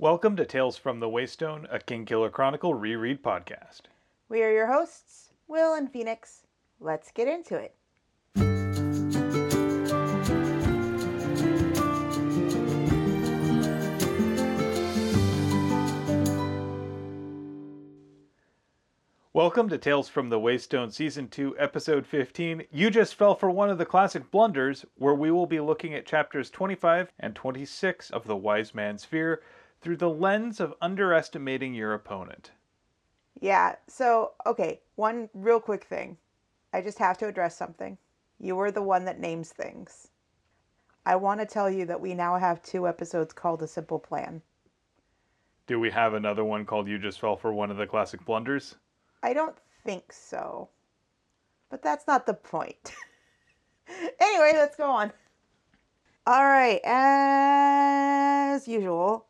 Welcome to Tales from the Waystone, a Kingkiller Chronicle reread podcast. We are your hosts, Will and Phoenix. Let's get into it. Welcome to Tales from the Waystone Season 2, Episode 15. You just fell for one of the classic blunders, where we will be looking at chapters 25 and 26 of The Wise Man's Fear through the lens of underestimating your opponent. Yeah, so, okay, one real quick thing. I just have to address something. You were the one that names things. I want to tell you that we now have two episodes called A Simple Plan. Do we have another one called You Just Fell for One of the Classic Blunders? I don't think so. But that's not the point. anyway, let's go on. All right, as usual,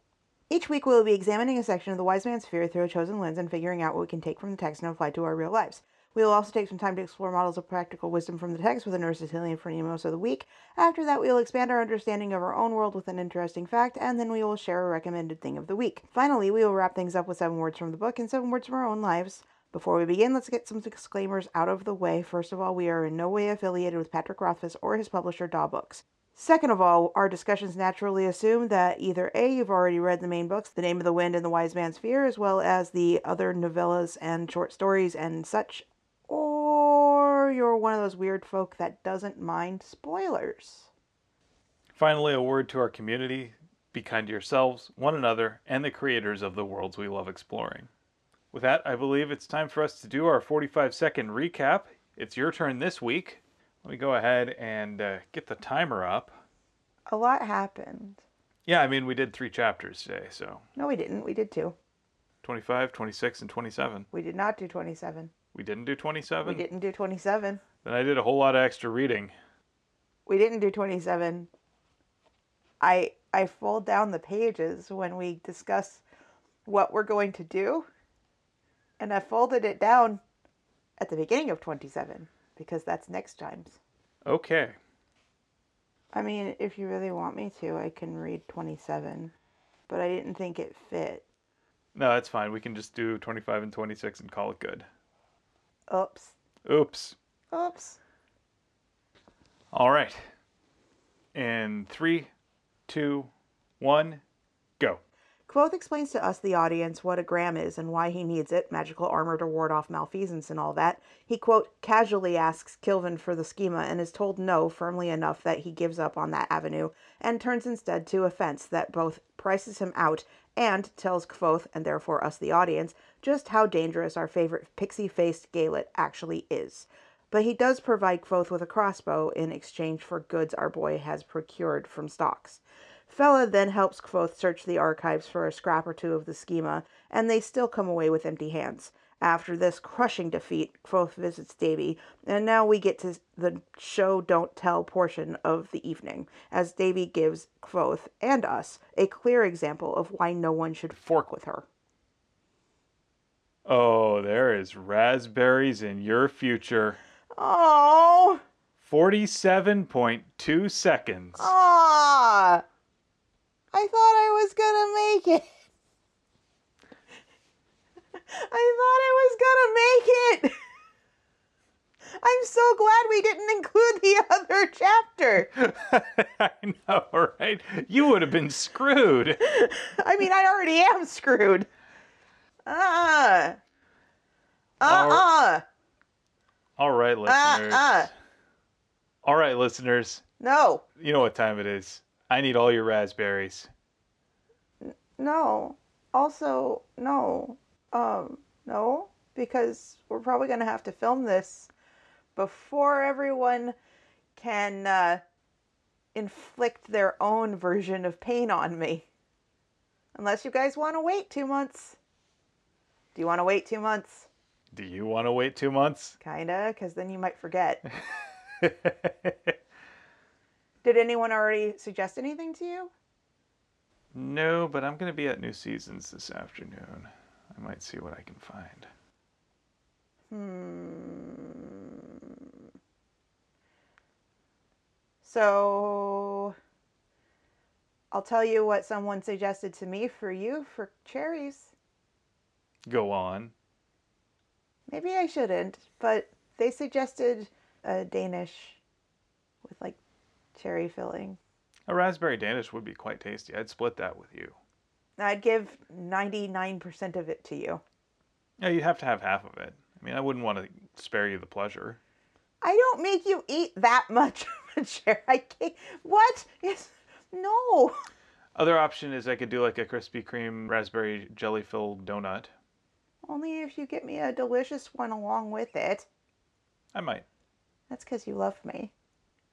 each week we'll be examining a section of the Wise Man's Fear through a chosen lens and figuring out what we can take from the text and apply to our real lives. We will also take some time to explore models of practical wisdom from the text with an Aristotelian phronimos of the week. After that, we will expand our understanding of our own world with an interesting fact, and then we will share a recommended thing of the week. Finally, we will wrap things up with seven words from the book and seven words from our own lives. Before we begin, let's get some disclaimers out of the way. First of all, we are in no way affiliated with Patrick Rothfuss or his publisher, Daw Books. Second of all, our discussions naturally assume that either A, you've already read the main books, The Name of the Wind and The Wise Man's Fear, as well as the other novellas and short stories and such, or you're one of those weird folk that doesn't mind spoilers. Finally, a word to our community be kind to yourselves, one another, and the creators of the worlds we love exploring. With that, I believe it's time for us to do our 45 second recap. It's your turn this week. Let me go ahead and uh, get the timer up. A lot happened. Yeah, I mean, we did three chapters today, so No, we didn't. We did two. 25, 26, and 27. We did not do 27. We didn't do 27? We didn't do 27. Then I did a whole lot of extra reading. We didn't do 27. I I fold down the pages when we discuss what we're going to do. And I folded it down at the beginning of 27 because that's next time's. Okay. I mean, if you really want me to, I can read 27, but I didn't think it fit. No, that's fine. We can just do 25 and 26 and call it good. Oops. Oops. Oops. All right. In three, two, one, go. Kvothe explains to us, the audience, what a gram is and why he needs it, magical armor to ward off malfeasance and all that. He, quote, casually asks Kilvin for the schema and is told no firmly enough that he gives up on that avenue and turns instead to a fence that both prices him out and tells Kvothe, and therefore us, the audience, just how dangerous our favorite pixie faced Gaelet actually is. But he does provide Kvothe with a crossbow in exchange for goods our boy has procured from stocks. Fela then helps Kvothe search the archives for a scrap or two of the schema, and they still come away with empty hands. After this crushing defeat, Kvothe visits Davy, and now we get to the show don't tell portion of the evening, as Davy gives Kvothe and us a clear example of why no one should fork with her. Oh, there is raspberries in your future. Oh, 47.2 seconds. ah! I thought I was gonna make it. I thought I was gonna make it. I'm so glad we didn't include the other chapter. I know, right? You would have been screwed. I mean, I already am screwed. Uh. Uh uh. All right, Uh listeners. uh. All right, listeners. No. You know what time it is. I need all your raspberries. No. Also, no. Um, no. Because we're probably going to have to film this before everyone can uh, inflict their own version of pain on me. Unless you guys want to wait two months. Do you want to wait two months? Do you want to wait two months? Kinda, because then you might forget. Did anyone already suggest anything to you? no, but I'm going to be at New Seasons this afternoon. I might see what I can find. Hmm. So I'll tell you what someone suggested to me for you for cherries. Go on. Maybe I shouldn't, but they suggested a Danish with like cherry filling. A raspberry Danish would be quite tasty. I'd split that with you. I'd give 99% of it to you. Yeah, you'd have to have half of it. I mean, I wouldn't want to spare you the pleasure. I don't make you eat that much a cherry. I can't. What? Yes. No. Other option is I could do like a Krispy Kreme raspberry jelly filled donut. Only if you get me a delicious one along with it. I might. That's because you love me.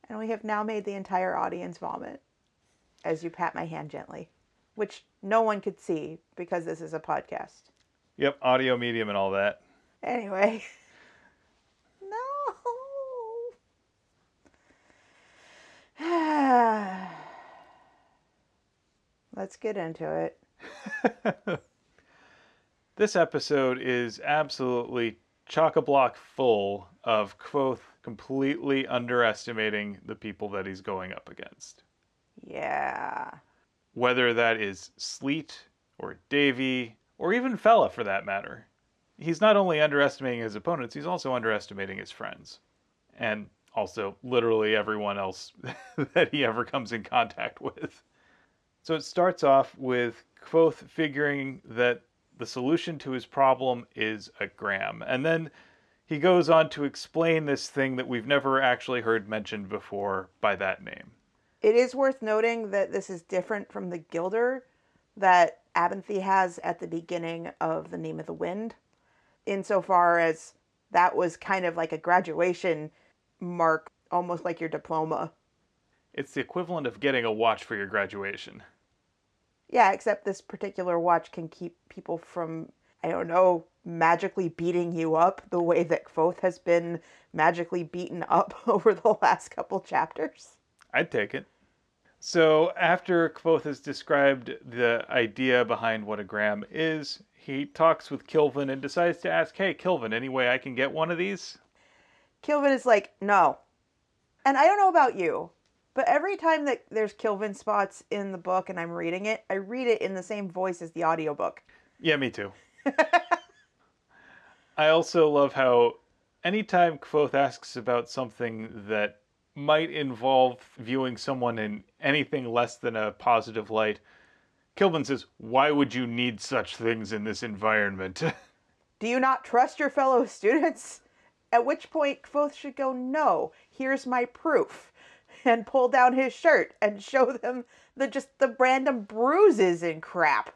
And we have now made the entire audience vomit as you pat my hand gently, which no one could see because this is a podcast. Yep, audio medium and all that. Anyway. No. Let's get into it. This episode is absolutely chock a block full of Kvothe completely underestimating the people that he's going up against. Yeah. Whether that is Sleat or Davy or even Fela for that matter. He's not only underestimating his opponents, he's also underestimating his friends. And also literally everyone else that he ever comes in contact with. So it starts off with Kvothe figuring that the solution to his problem is a gram. And then he goes on to explain this thing that we've never actually heard mentioned before by that name. It is worth noting that this is different from the Gilder that Abenthy has at the beginning of The Name of the Wind, insofar as that was kind of like a graduation mark, almost like your diploma. It's the equivalent of getting a watch for your graduation. Yeah, except this particular watch can keep people from, I don't know, magically beating you up the way that Kvothe has been magically beaten up over the last couple chapters. I'd take it. So, after Kvothe has described the idea behind what a gram is, he talks with Kilvin and decides to ask, Hey, Kilvin, any way I can get one of these? Kilvin is like, no. And I don't know about you, but every time that there's Kilvin spots in the book and I'm reading it, I read it in the same voice as the audiobook. Yeah, me too. I also love how anytime Kvothe asks about something that might involve viewing someone in anything less than a positive light, Kilvin says, Why would you need such things in this environment? Do you not trust your fellow students? At which point, Kvothe should go, No, here's my proof. And pull down his shirt and show them the just the random bruises and crap.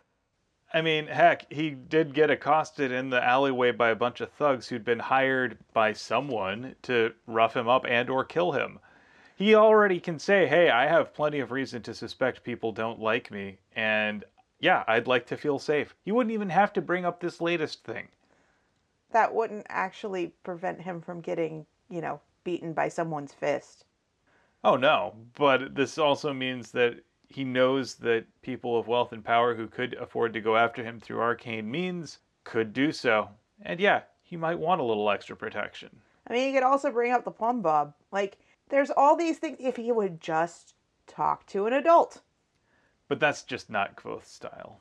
I mean, heck, he did get accosted in the alleyway by a bunch of thugs who'd been hired by someone to rough him up and or kill him. He already can say, "Hey, I have plenty of reason to suspect people don't like me, and yeah, I'd like to feel safe." He wouldn't even have to bring up this latest thing. That wouldn't actually prevent him from getting, you know, beaten by someone's fist. Oh no, but this also means that he knows that people of wealth and power who could afford to go after him through arcane means could do so. And yeah, he might want a little extra protection. I mean, he could also bring up the plumb bob. Like, there's all these things if he would just talk to an adult. But that's just not Kvothe's style.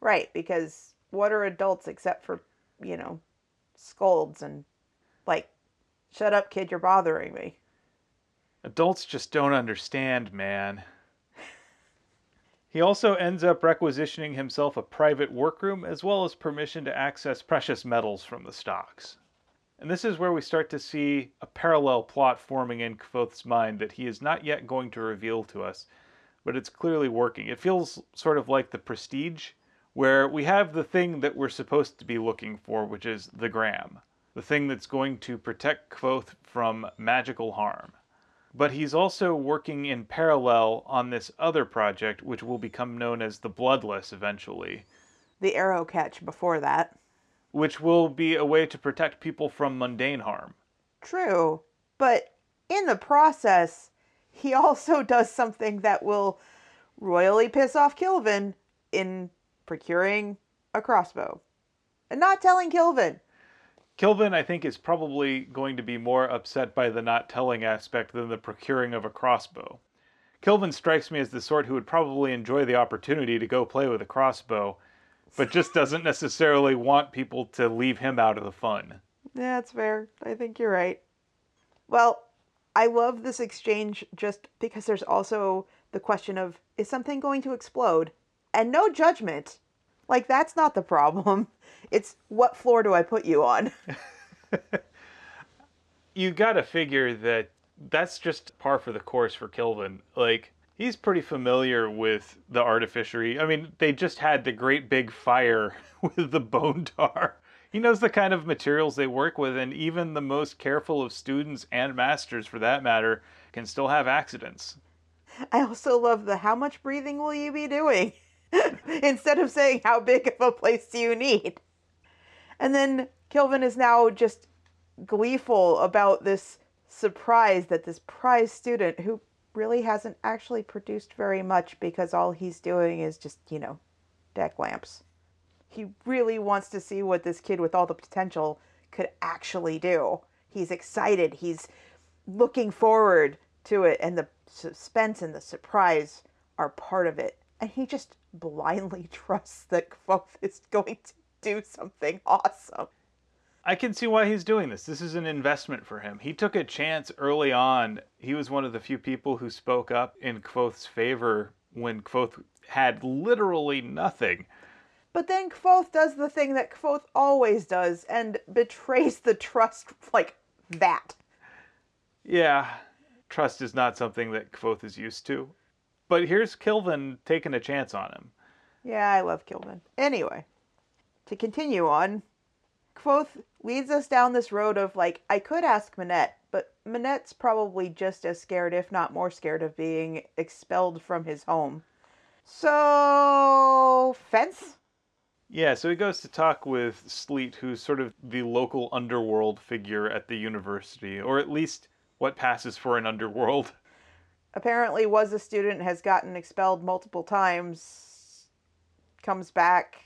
Right, because what are adults except for, you know, scolds and, like, shut up, kid, you're bothering me. Adults just don't understand, man. He also ends up requisitioning himself a private workroom as well as permission to access precious metals from the stocks. And this is where we start to see a parallel plot forming in Kvothe's mind that he is not yet going to reveal to us, but it's clearly working. It feels sort of like the prestige, where we have the thing that we're supposed to be looking for, which is the gram, the thing that's going to protect Kvothe from magical harm. But he's also working in parallel on this other project, which will become known as the Bloodless eventually, The arrow catch before that. which will be a way to protect people from mundane harm. True, but in the process, he also does something that will royally piss off Kilvin in procuring a crossbow. And not telling Kilvin. Kilvin, I think, is probably going to be more upset by the not telling aspect than the procuring of a crossbow. Kilvin strikes me as the sort who would probably enjoy the opportunity to go play with a crossbow, but just doesn't necessarily want people to leave him out of the fun. Yeah, that's fair. I think you're right. Well, I love this exchange just because there's also the question of is something going to explode? And no judgment. Like, that's not the problem. It's what floor do I put you on? you gotta figure that that's just par for the course for Kilvin. Like, he's pretty familiar with the artificery. I mean, they just had the great big fire with the bone tar. He knows the kind of materials they work with, and even the most careful of students and masters, for that matter, can still have accidents. I also love the how much breathing will you be doing? Instead of saying how big of a place do you need? And then Kilvin is now just gleeful about this surprise that this prize student who really hasn't actually produced very much because all he's doing is just, you know, deck lamps. He really wants to see what this kid with all the potential could actually do. He's excited. He's looking forward to it, and the suspense and the surprise are part of it. And he just blindly trusts that Kvothe is going to do something awesome. I can see why he's doing this. This is an investment for him. He took a chance early on. He was one of the few people who spoke up in Kvothe's favor when Kvothe had literally nothing. But then Kvothe does the thing that Kvothe always does and betrays the trust like that. Yeah, trust is not something that Kvothe is used to. But here's Kilvin taking a chance on him. Yeah, I love Kilvin. Anyway, to continue on, Kvothe leads us down this road of like, I could ask Manet, but Manet's probably just as scared, if not more scared, of being expelled from his home. So, fence? Yeah, so he goes to talk with Sleat, who's sort of the local underworld figure at the university, or at least what passes for an underworld. Apparently, was a student, has gotten expelled multiple times, comes back,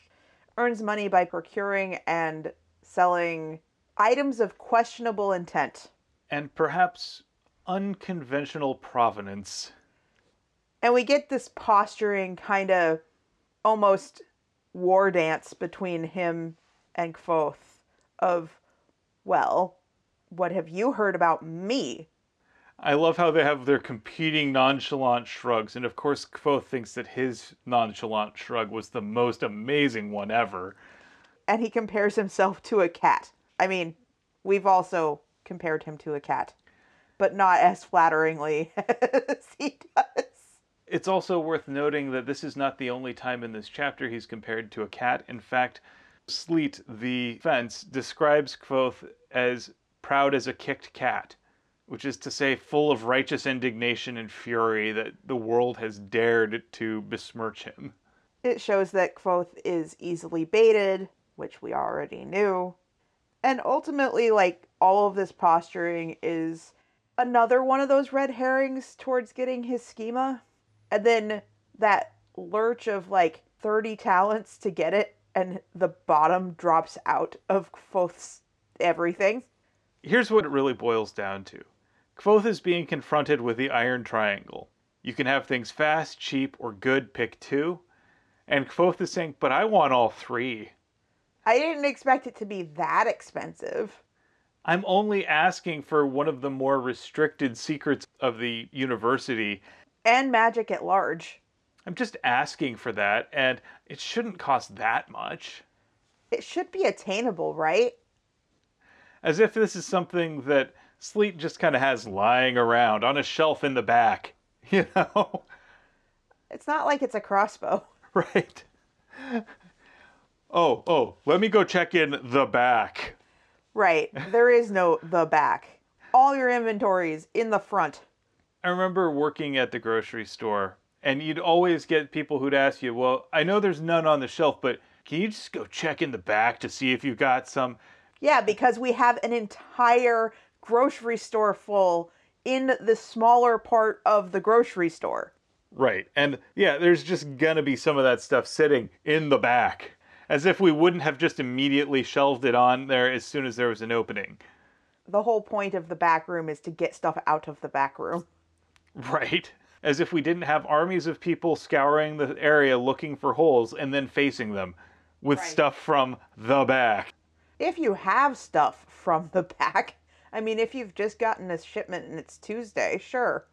earns money by procuring and selling items of questionable intent. And perhaps unconventional provenance. And we get this posturing kind of almost war dance between him and Kvothe of, well, what have you heard about me? I love how they have their competing nonchalant shrugs, and of course, Kvothe thinks that his nonchalant shrug was the most amazing one ever and he compares himself to a cat. I mean, we've also compared him to a cat, but not as flatteringly as he does. It's also worth noting that this is not the only time in this chapter he's compared to a cat. In fact, Sleat, the fence, describes Kvothe as proud as a kicked cat, which is to say, full of righteous indignation and fury that the world has dared to besmirch him. It shows that Kvothe is easily baited, which we already knew. And ultimately, like, all of this posturing is another one of those red herrings towards getting his schema. And then that lurch of like 30 talents to get it, and the bottom drops out of Kvothe's everything. Here's what it really boils down to Kvothe is being confronted with the iron triangle. You can have things fast, cheap, or good, pick two. And Kvothe is saying, but I want all three. I didn't expect it to be that expensive. I'm only asking for one of the more restricted secrets of the university. And magic at large. I'm just asking for that, and it shouldn't cost that much. It should be attainable, right? As if this is something that Sleat just kind of has lying around on a shelf in the back, you know? It's not like it's a crossbow. Right. Oh, oh, let me go check in the back. Right. There is no the back. All your inventories in the front. I remember working at the grocery store, and you'd always get people who'd ask you, Well, I know there's none on the shelf, but can you just go check in the back to see if you've got some? Yeah, because we have an entire grocery store full in the smaller part of the grocery store. Right. And yeah, there's just gonna be some of that stuff sitting in the back as if we wouldn't have just immediately shelved it on there as soon as there was an opening. The whole point of the back room is to get stuff out of the back room. Right. As if we didn't have armies of people scouring the area looking for holes and then facing them with Right. stuff from the back. If you have stuff from the back, I mean, if you've just gotten a shipment and it's Tuesday, sure.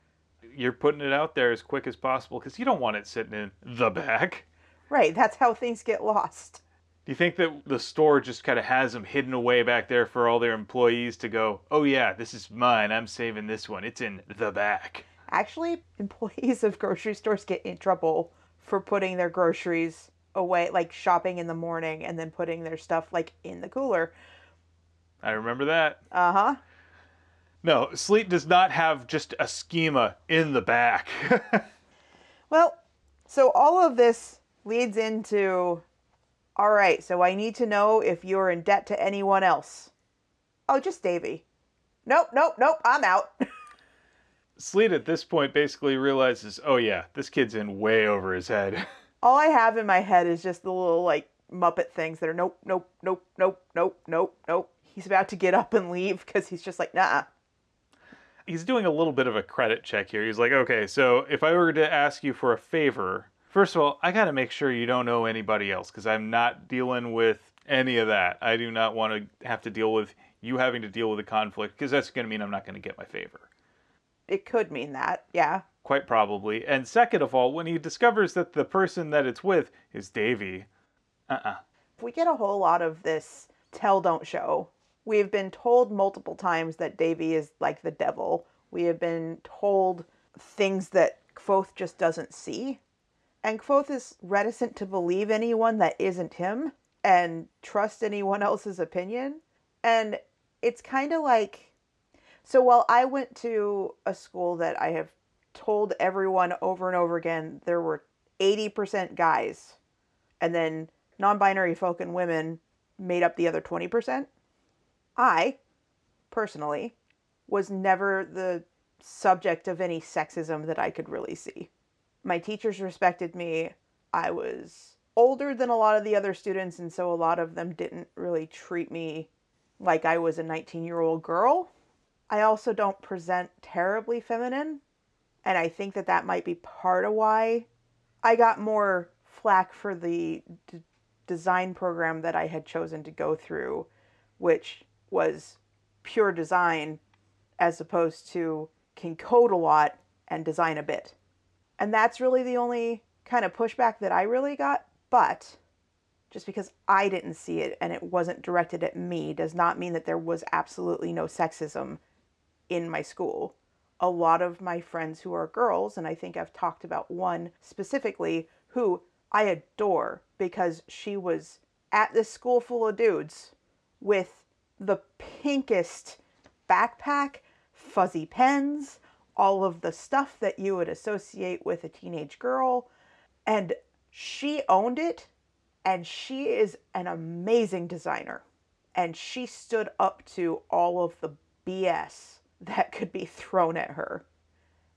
You're putting it out there as quick as possible because you don't want it sitting in the back. Right, that's how things get lost. Do you think that the store just kind of has them hidden away back there for all their employees to go, oh yeah, this is mine, I'm saving this one, it's in the back? Actually, employees of grocery stores get in trouble for putting their groceries away, like shopping in the morning and then putting their stuff like in the cooler. I remember that. Uh huh. No, Sleat does not have just a schema in the back. Well, so all of this leads into all right, so I need to know if you're in debt to anyone else. Oh, just Davy. Nope, nope, nope, I'm out. Sleat at this point basically realizes, oh yeah, this kid's in way over his head. all I have in my head is just the little like Muppet things that are nope, nope, nope, nope, nope, nope, nope. He's about to get up and leave because he's just like, nah. He's doing a little bit of a credit check here. He's like, okay, so if I were to ask you for a favor, first of all, I got to make sure you don't know anybody else because I'm not dealing with any of that. I do not want to have to deal with you having to deal with a conflict because that's going to mean I'm not going to get my favor. It could mean that, yeah. Quite probably. And second of all, when he discovers that the person that it's with is Davy, uh uh We get a whole lot of this tell don't show. We have been told multiple times that Davy is like the devil. We have been told things that Kvothe just doesn't see. And Kvothe is reticent to believe anyone that isn't him and trust anyone else's opinion. And it's kind of like so while I went to a school that I have told everyone over and over again there were 80% guys and then non-binary folk and women made up the other 20%. I personally was never the subject of any sexism that I could really see. My teachers respected me. I was older than a lot of the other students and so a lot of them didn't really treat me like I was a 19-year-old girl. I also don't present terribly feminine, and I think that that might be part of why I got more flack for the d- design program that I had chosen to go through, which was pure design as opposed to can code a lot and design a bit. And that's really the only kind of pushback that I really got. But just because I didn't see it and it wasn't directed at me does not mean that there was absolutely no sexism in my school. A lot of my friends who are girls, and I think I've talked about one specifically who I adore because she was at this school full of dudes with the pinkest backpack, fuzzy pens, all of the stuff that you would associate with a teenage girl. And she owned it, and she is an amazing designer. And she stood up to all of the BS that could be thrown at her.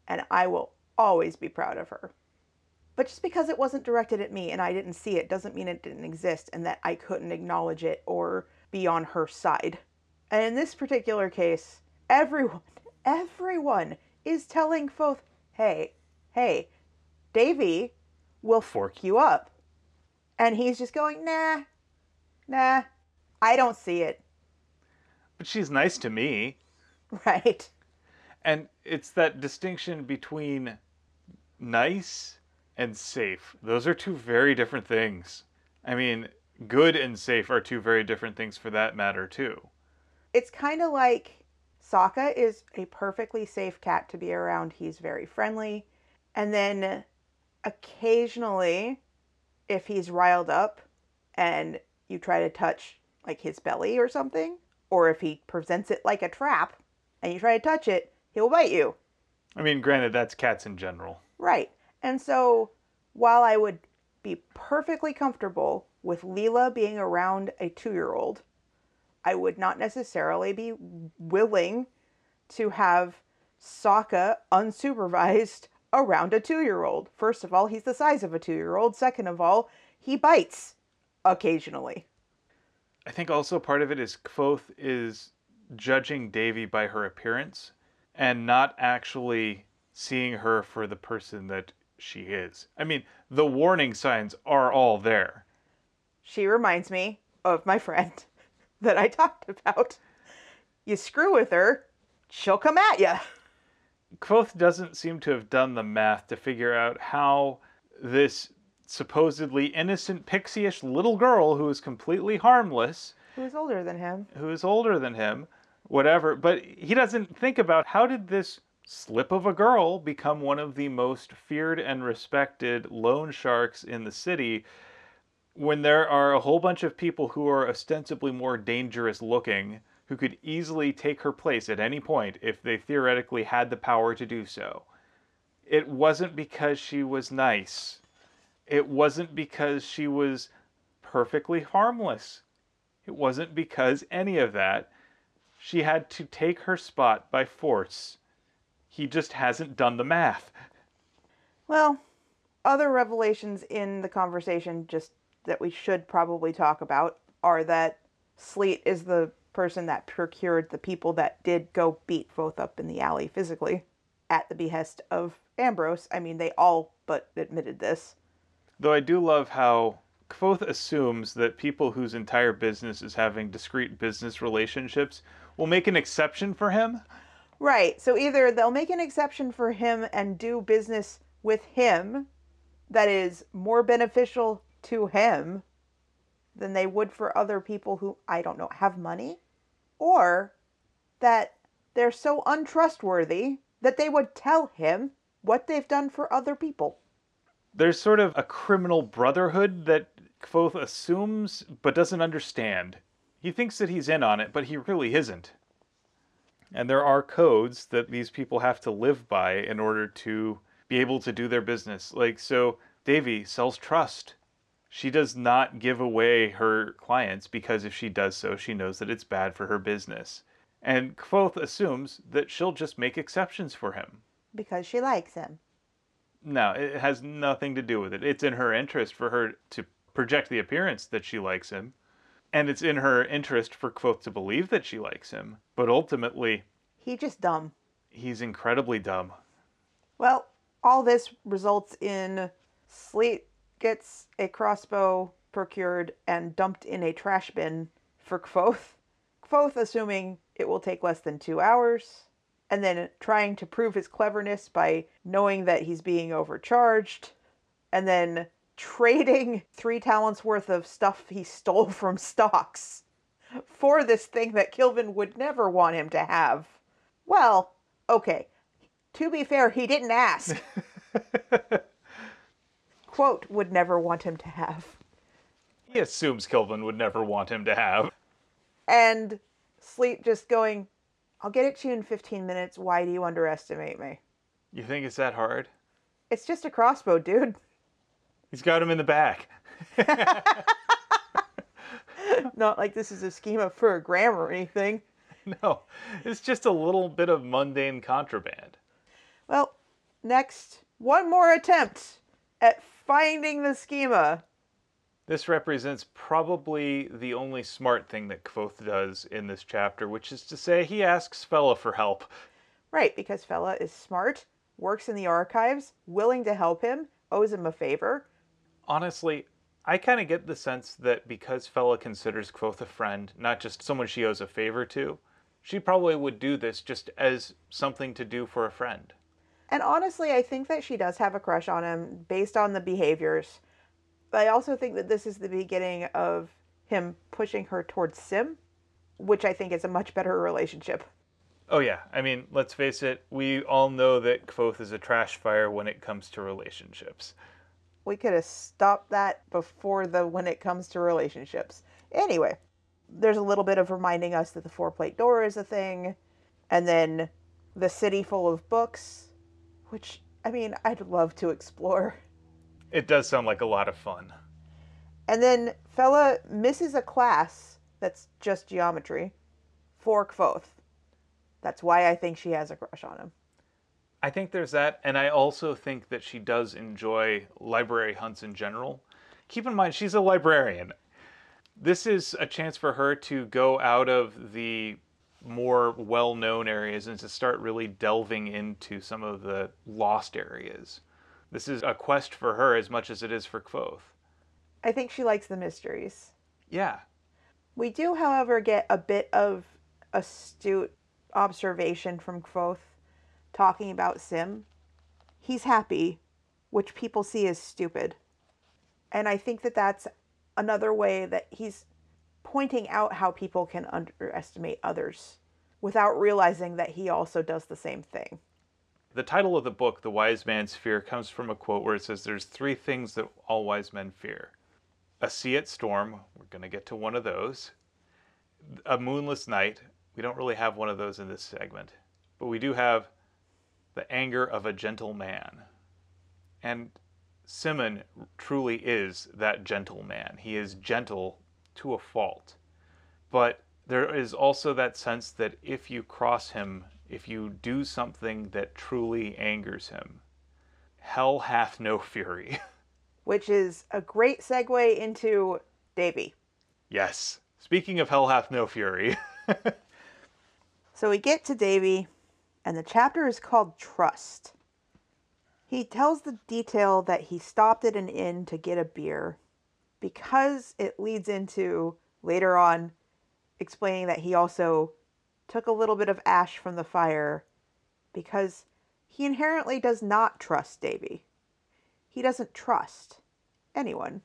And I will always be proud of her. But just because it wasn't directed at me and I didn't see it doesn't mean it didn't exist and that I couldn't acknowledge it or be on her side. And in this particular case, everyone, everyone is telling Kvothe, hey, hey, Davy will fork you up. And he's just going, nah, nah, I don't see it. But she's nice to me. Right. And it's that distinction between nice and safe. Those are two very different things. I mean, good and safe are two very different things for that matter, too. It's kind of like Sokka is a perfectly safe cat to be around. He's very friendly. And then occasionally, if he's riled up and you try to touch like his belly or something, or if he presents it like a trap and you try to touch it, he'll bite you. I mean, granted, that's cats in general. Right. And so while I would be perfectly comfortable with Leela being around a two year old, I would not necessarily be willing to have Sokka unsupervised around a two year old. First of all, he's the size of a two year old. Second of all, he bites occasionally. I think also part of it is Kvothe is judging Davy by her appearance and not actually seeing her for the person that she is. I mean, the warning signs are all there. She reminds me of my friend that I talked about. You screw with her, she'll come at you. Kvothe doesn't seem to have done the math to figure out how this supposedly innocent pixie-ish little girl who is completely harmless, Who's older than him? who is older than him, whatever, but he doesn't think about how did this slip of a girl become one of the most feared and respected loan sharks in the city when there are a whole bunch of people who are ostensibly more dangerous looking who could easily take her place at any point if they theoretically had the power to do so. It wasn't because she was nice. It wasn't because she was perfectly harmless. It wasn't because any of that. She had to take her spot by force. He just hasn't done the math. Well, other revelations in the conversation just that we should probably talk about are that Sleat is the person that procured the people that did go beat both up in the alley physically at the behest of Ambrose. I mean, they all but admitted this. Though I do love how Kvothe assumes that people whose entire business is having discrete business relationships will make an exception for him. Right. So either they'll make an exception for him and do business with him that is more beneficial to him than they would for other people who, I don't know, have money, or that they're so untrustworthy that they would tell him what they've done for other people. There's sort of a criminal brotherhood that Kvothe assumes but doesn't understand. He thinks that he's in on it, but he really isn't. And there are codes that these people have to live by in order to be able to do their business. Like, so Davy sells trust. She does not give away her clients because if she does so, she knows that it's bad for her business. And Kvothe assumes that she'll just make exceptions for him. Because she likes him. No, it has nothing to do with it. It's in her interest for her to project the appearance that she likes him. And it's in her interest for Kvothe to believe that she likes him. But ultimately, He just dumb. he's incredibly dumb. Well, all this results in Sleat gets a crossbow procured and dumped in a trash bin for Kvothe. Kvothe assuming it will take less than two hours, and then trying to prove his cleverness by knowing that he's being overcharged, and then trading three talents worth of stuff he stole from stocks for this thing that Kilvin would never want him to have. Well, okay. To be fair, he didn't ask. Quote, would never want him to have. He assumes Kilvin would never want him to have. And Sleat just going, I'll get it to you in 15 minutes. Why do you underestimate me? You think it's that hard? It's just a crossbow, dude. He's got him in the back. Not like this is a schema for a gram or anything. No, it's just a little bit of mundane contraband. Well, next, one more attempt at finding the schema. This represents probably the only smart thing that Kvothe does in this chapter, which is to say he asks Fela for help. Right, because Fela is smart, works in the archives, willing to help him, owes him a favor. Honestly, I kind of get the sense that because Fela considers Kvothe a friend, not just someone she owes a favor to, she probably would do this just as something to do for a friend. And honestly, I think that she does have a crush on him based on the behaviors. But I also think that this is the beginning of him pushing her towards Sim, which I think is a much better relationship. Oh, yeah. I mean, let's face it, we all know that Kvothe is a trash fire when it comes to relationships. We could have stopped that before the when it comes to relationships. Anyway, there's a little bit of reminding us that the four plate door is a thing, and then the city full of books, which I mean, I'd love to explore. It does sound like a lot of fun. And then Fela misses a class that's just geometry for Kvothe. That's why I think she has a crush on him. I think there's that, and I also think that she does enjoy library hunts in general. Keep in mind, she's a librarian. This is a chance for her to go out of the more well known areas and to start really delving into some of the lost areas. This is a quest for her as much as it is for Kvothe. I think she likes the mysteries. Yeah. We do, however, get a bit of astute observation from Kvothe talking about Sim. He's happy, which people see as stupid. And I think that that's another way that he's pointing out how people can underestimate others without realizing that he also does the same thing. The title of the book, The Wise Man's Fear, comes from a quote where it says there's three things that all wise men fear a sea at storm, we're going to get to one of those, a moonless night, we don't really have one of those in this segment, but we do have the anger of a gentle man. And Simon truly is that gentle man. He is gentle to a fault. But there is also that sense that if you cross him, if you do something that truly angers him, hell hath no fury. Which is a great segue into Davy. Yes. Speaking of hell hath no fury. so we get to Davy, and the chapter is called Trust. He tells the detail that he stopped at an inn to get a beer because it leads into later on explaining that he also took a little bit of ash from the fire because he inherently does not trust Davy. He doesn't trust anyone.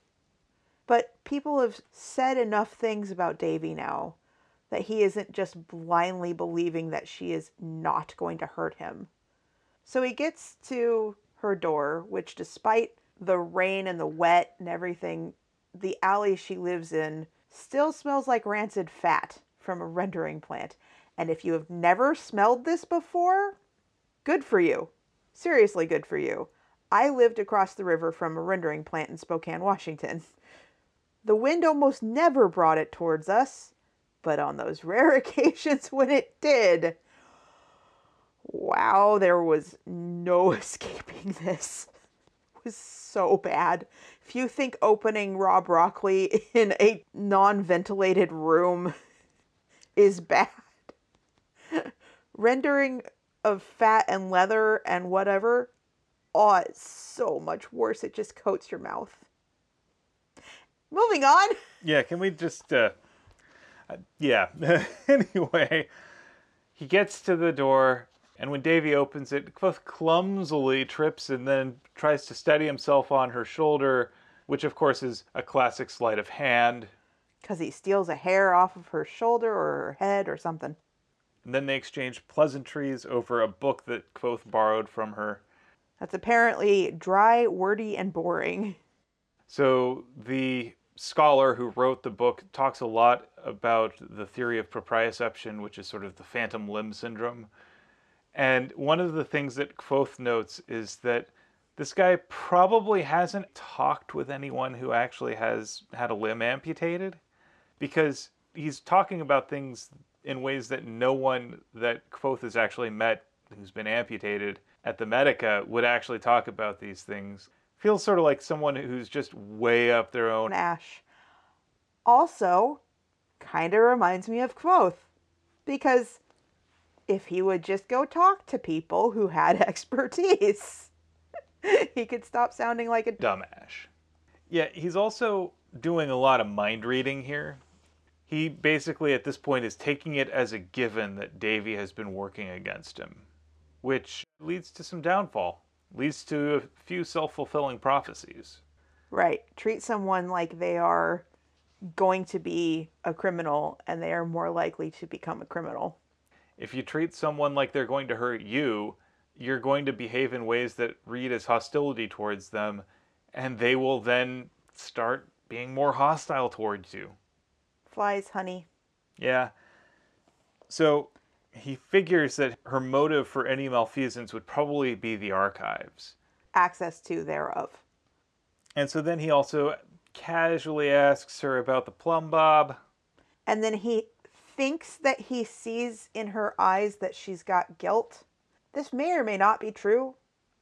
But people have said enough things about Davy now that he isn't just blindly believing that she is not going to hurt him. So he gets to her door, which, despite the rain and the wet and everything, the alley she lives in still smells like rancid fat from a rendering plant. And if you have never smelled this before, good for you. Seriously, good for you. I lived across the river from a rendering plant in Spokane, Washington. The wind almost never brought it towards us, but on those rare occasions when it did, wow, there was no escaping this. Was so bad. If you think opening raw broccoli in a non ventilated room is bad, rendering of fat and leather and whatever, oh, it's so much worse. It just coats your mouth. Moving on. Yeah, can we just, uh, uh yeah. anyway, he gets to the door and when Davy opens it, Kvothe clumsily trips and then tries to steady himself on her shoulder, which of course is a classic sleight of hand. Because he steals a hair off of her shoulder or her head or something. And then they exchange pleasantries over a book that Kvothe borrowed from her. That's apparently dry, wordy, and boring. So the scholar who wrote the book talks a lot about the theory of proprioception, which is sort of the phantom limb syndrome, and one of the things that Kvothe notes is that this guy probably hasn't talked with anyone who actually has had a limb amputated because he's talking about things in ways that no one that Kvothe has actually met who's been amputated at the Medica would actually talk about these things. Feels sort of like someone who's just way up their own ash. Also, kind of reminds me of Kvothe because if he would just go talk to people who had expertise, he could stop sounding like a dumbass. Yeah, he's also doing a lot of mind reading here. He basically, at this point, is taking it as a given that Davy has been working against him, which leads to some downfall, leads to a few self fulfilling prophecies. Right. Treat someone like they are going to be a criminal and they are more likely to become a criminal. If you treat someone like they're going to hurt you, you're going to behave in ways that read as hostility towards them, and they will then start being more hostile towards you. Flies, honey. Yeah. So he figures that her motive for any malfeasance would probably be the archives. Access to thereof. And so then he also casually asks her about the plumb bob. And then he thinks that he sees in her eyes that she's got guilt. This may or may not be true.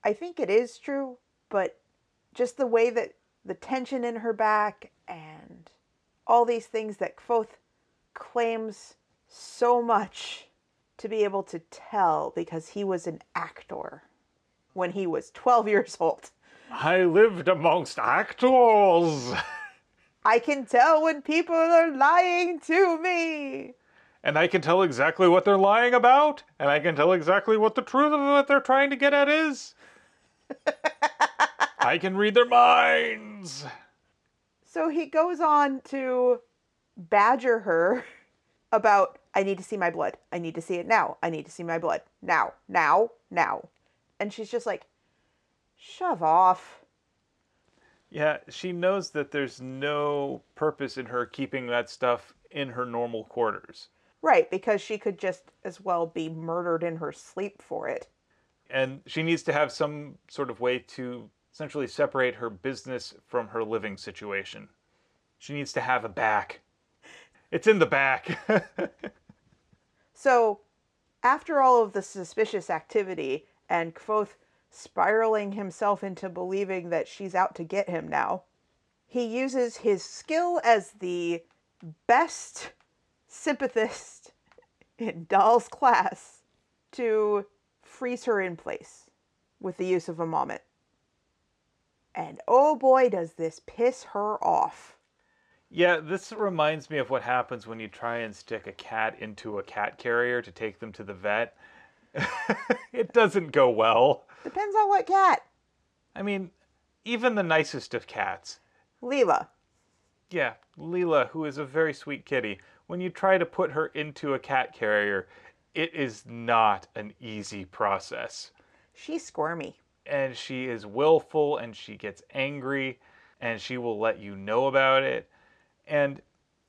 I think it is true, but just the way that the tension in her back and all these things that Kvothe claims so much to be able to tell because he was an actor when he was 12 years old. I lived amongst actors. I can tell when people are lying to me. And I can tell exactly what they're lying about, and I can tell exactly what the truth of what they're trying to get at is. I can read their minds. So he goes on to badger her about, I need to see my blood. I need to see it now. I need to see my blood. Now, now, now. And she's just like, shove off. Yeah, she knows that there's no purpose in her keeping that stuff in her normal quarters. Right, because she could just as well be murdered in her sleep for it. And she needs to have some sort of way to essentially separate her business from her living situation. She needs to have a back. It's in the back. so, after all of the suspicious activity and Kvothe spiraling himself into believing that she's out to get him now, he uses his skill as the best sympathist in Dal's class to freeze her in place with the use of a moment. And oh boy, does this piss her off. Yeah, this reminds me of what happens when you try and stick a cat into a cat carrier to take them to the vet. it doesn't go well. Depends on what cat. I mean, even the nicest of cats. Leela. Yeah, Leela, who is a very sweet kitty. When you try to put her into a cat carrier, it is not an easy process. She's squirmy. And she is willful and she gets angry and she will let you know about it. And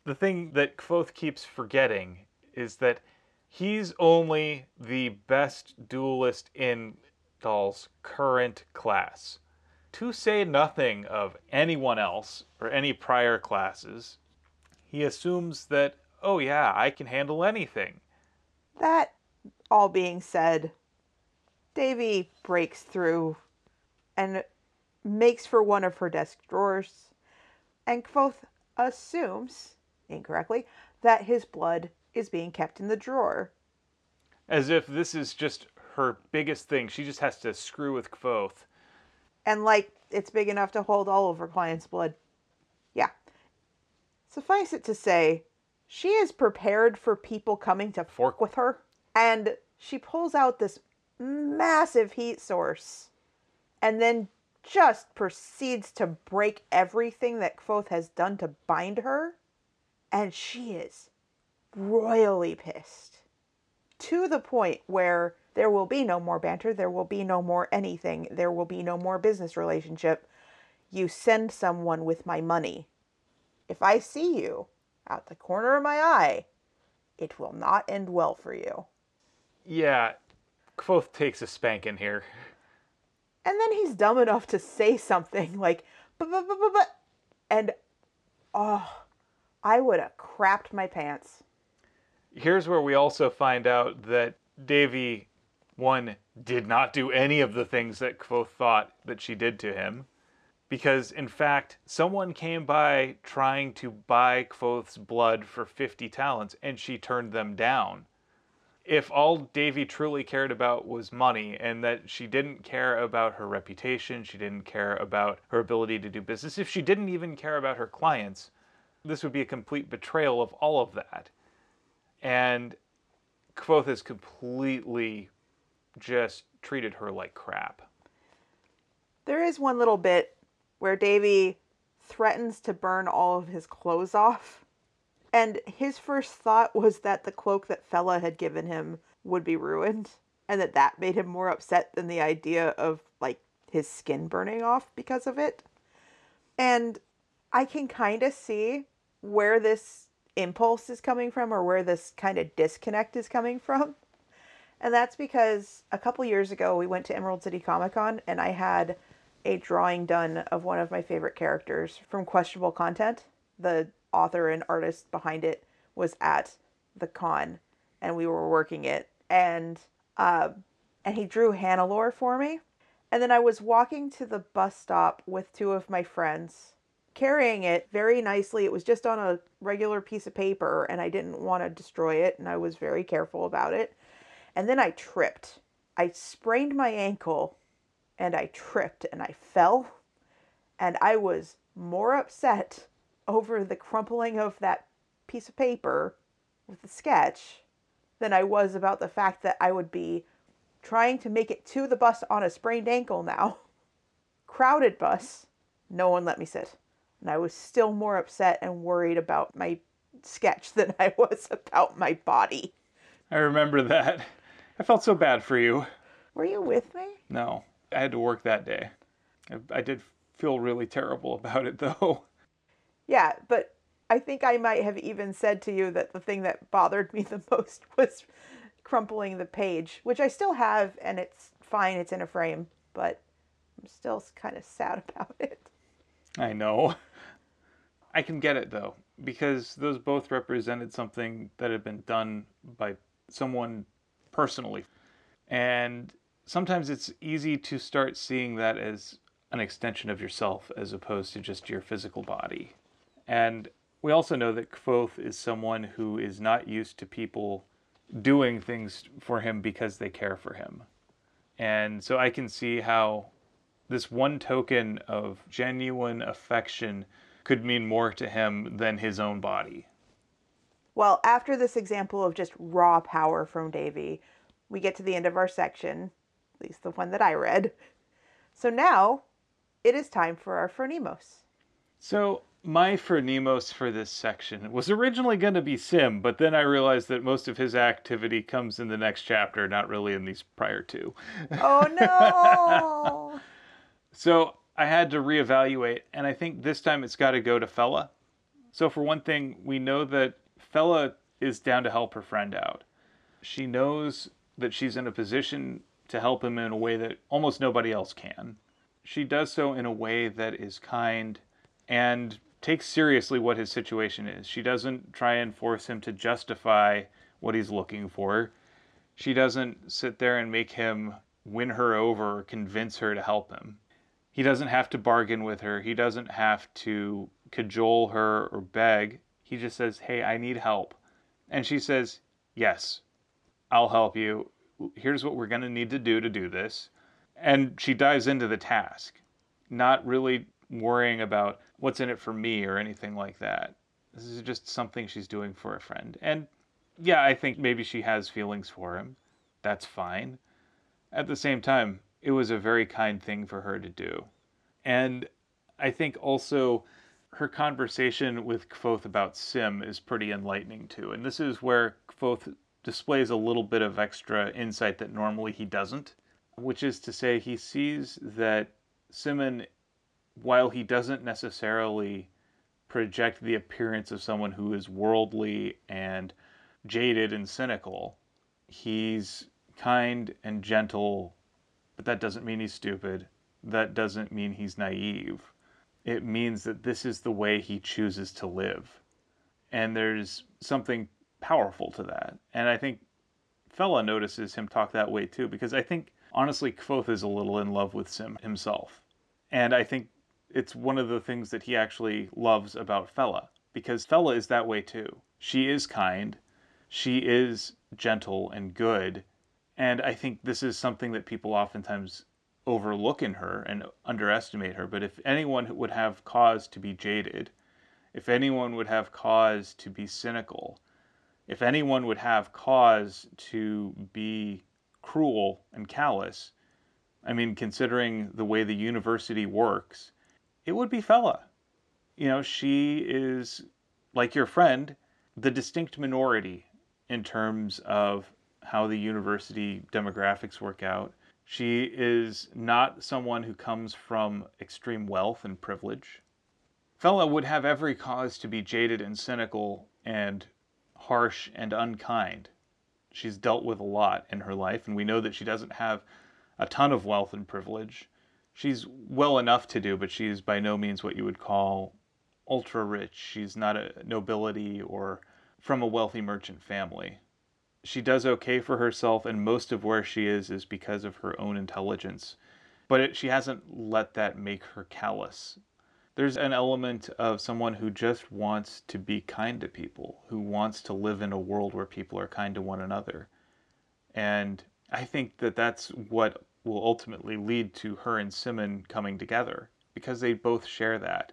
the thing that Kvothe keeps forgetting is that he's only the best duelist in Dal's current class. To say nothing of anyone else or any prior classes, he assumes that, oh yeah, I can handle anything. That all being said, Devi breaks through and makes for one of her desk drawers, and Kvothe assumes, incorrectly, that his blood is being kept in the drawer. As if this is just her biggest thing. She just has to screw with Kvothe. And like it's big enough to hold all of her client's blood. Yeah. Suffice it to say, she is prepared for people coming to fork with her. And she pulls out this massive heat source and then just proceeds to break everything that Kvothe has done to bind her. And she is royally pissed. To the point where there will be no more banter, there will be no more anything, there will be no more business relationship. You send someone with my money. If I see you out the corner of my eye, it will not end well for you. Yeah, Kvothe takes a spanking here. And then he's dumb enough to say something like, but, and oh, I would have crapped my pants. Here's where we also find out that Devi, one, did not do any of the things that Kvothe thought that she did to him. Because, in fact, someone came by trying to buy Kvothe's blood for 50 talents and she turned them down if all Devi truly cared about was money and that she didn't care about her reputation, she didn't care about her ability to do business, if she didn't even care about her clients, this would be a complete betrayal of all of that. And Kvothe is completely just treated her like crap. There is one little bit where Devi threatens to burn all of his clothes off and his first thought was that the cloak that Fela had given him would be ruined, and that that made him more upset than the idea of like his skin burning off because of it. And I can kind of see where this impulse is coming from or where this kind of disconnect is coming from. And that's because a couple years ago we went to Emerald City Comic Con and I had a drawing done of one of my favorite characters from Questionable Content, the author and artist behind it was at the con and we were working it and uh, and he drew Hannelore for me. And then I was walking to the bus stop with two of my friends carrying it very nicely. It was just on a regular piece of paper, and I didn't want to destroy it, and I was very careful about it. And then I tripped. I sprained my ankle and I tripped and I fell. And I was more upset over the crumpling of that piece of paper with the sketch than I was about the fact that I would be trying to make it to the bus on a sprained ankle now. Crowded bus. No one let me sit. And I was still more upset and worried about my sketch than I was about my body. I remember that. I felt so bad for you. Were you with me? No, I had to work that day. I, I did feel really terrible about it though. Yeah, but I think I might have even said to you that the thing that bothered me the most was crumpling the page, which I still have, and it's fine, it's in a frame, but I'm still kind of sad about it. I know. I can get it though, because those both represented something that had been done by someone personally. And sometimes it's easy to start seeing that as an extension of yourself as opposed to just your physical body. And we also know that Kvothe is someone who is not used to people doing things for him because they care for him. And so I can see how this one token of genuine affection could mean more to him than his own body. Well, after this example of just raw power from Devi, we get to the end of our section, at least the one that I read. So now it is time for our phronimos. So my phronimos for this section was originally going to be Sim, but then I realized that most of his activity comes in the next chapter, not really in these prior two. Oh no! so I had to reevaluate, and I think this time it's got to go to Fela. So for one thing, we know that Fela is down to help her friend out. She knows that she's in a position to help him in a way that almost nobody else can. She does so in a way that is kind and takes seriously what his situation is. She doesn't try and force him to justify what he's looking for. She doesn't sit there and make him win her over or convince her to help him. He doesn't have to bargain with her. He doesn't have to cajole her or beg. He just says, Hey, I need help. And she says, Yes, I'll help you. Here's what we're going to need to do to do this. And she dives into the task, not really worrying about what's in it for me or anything like that. This is just something she's doing for a friend. And yeah, I think maybe she has feelings for him. That's fine. At the same time, it was a very kind thing for her to do. And I think also her conversation with Kvothe about Sim is pretty enlightening too. And this is where Kvothe displays a little bit of extra insight that normally he doesn't, which is to say, he sees that Simmon, while he doesn't necessarily project the appearance of someone who is worldly and jaded and cynical, he's kind and gentle, but that doesn't mean he's stupid. That doesn't mean he's naive. It means that this is the way he chooses to live. And there's something powerful to that. And I think Fela notices him talk that way too, because I think honestly, Kvothe is a little in love with Sim himself. And I think it's one of the things that he actually loves about Fela because Fela is that way too. She is kind, she is gentle and good, and I think this is something that people oftentimes overlook in her and underestimate her. But if anyone would have cause to be jaded, if anyone would have cause to be cynical, if anyone would have cause to be cruel and callous, I mean, considering the way the university works, it would be Fela. You know, she is, like your friend, the distinct minority in terms of how the university demographics work out. She is not someone who comes from extreme wealth and privilege. Fela would have every cause to be jaded and cynical and harsh and unkind. She's dealt with a lot in her life, and we know that she doesn't have a ton of wealth and privilege she's well enough to do, but she's by no means what you would call ultra rich. She's not a nobility or from a wealthy merchant family. She does okay for herself, and most of where she is is because of her own intelligence. But it, she hasn't let that make her callous. There's an element of someone who just wants to be kind to people, who wants to live in a world where people are kind to one another. And I think that that's what will ultimately lead to her and Simmon coming together because they both share that.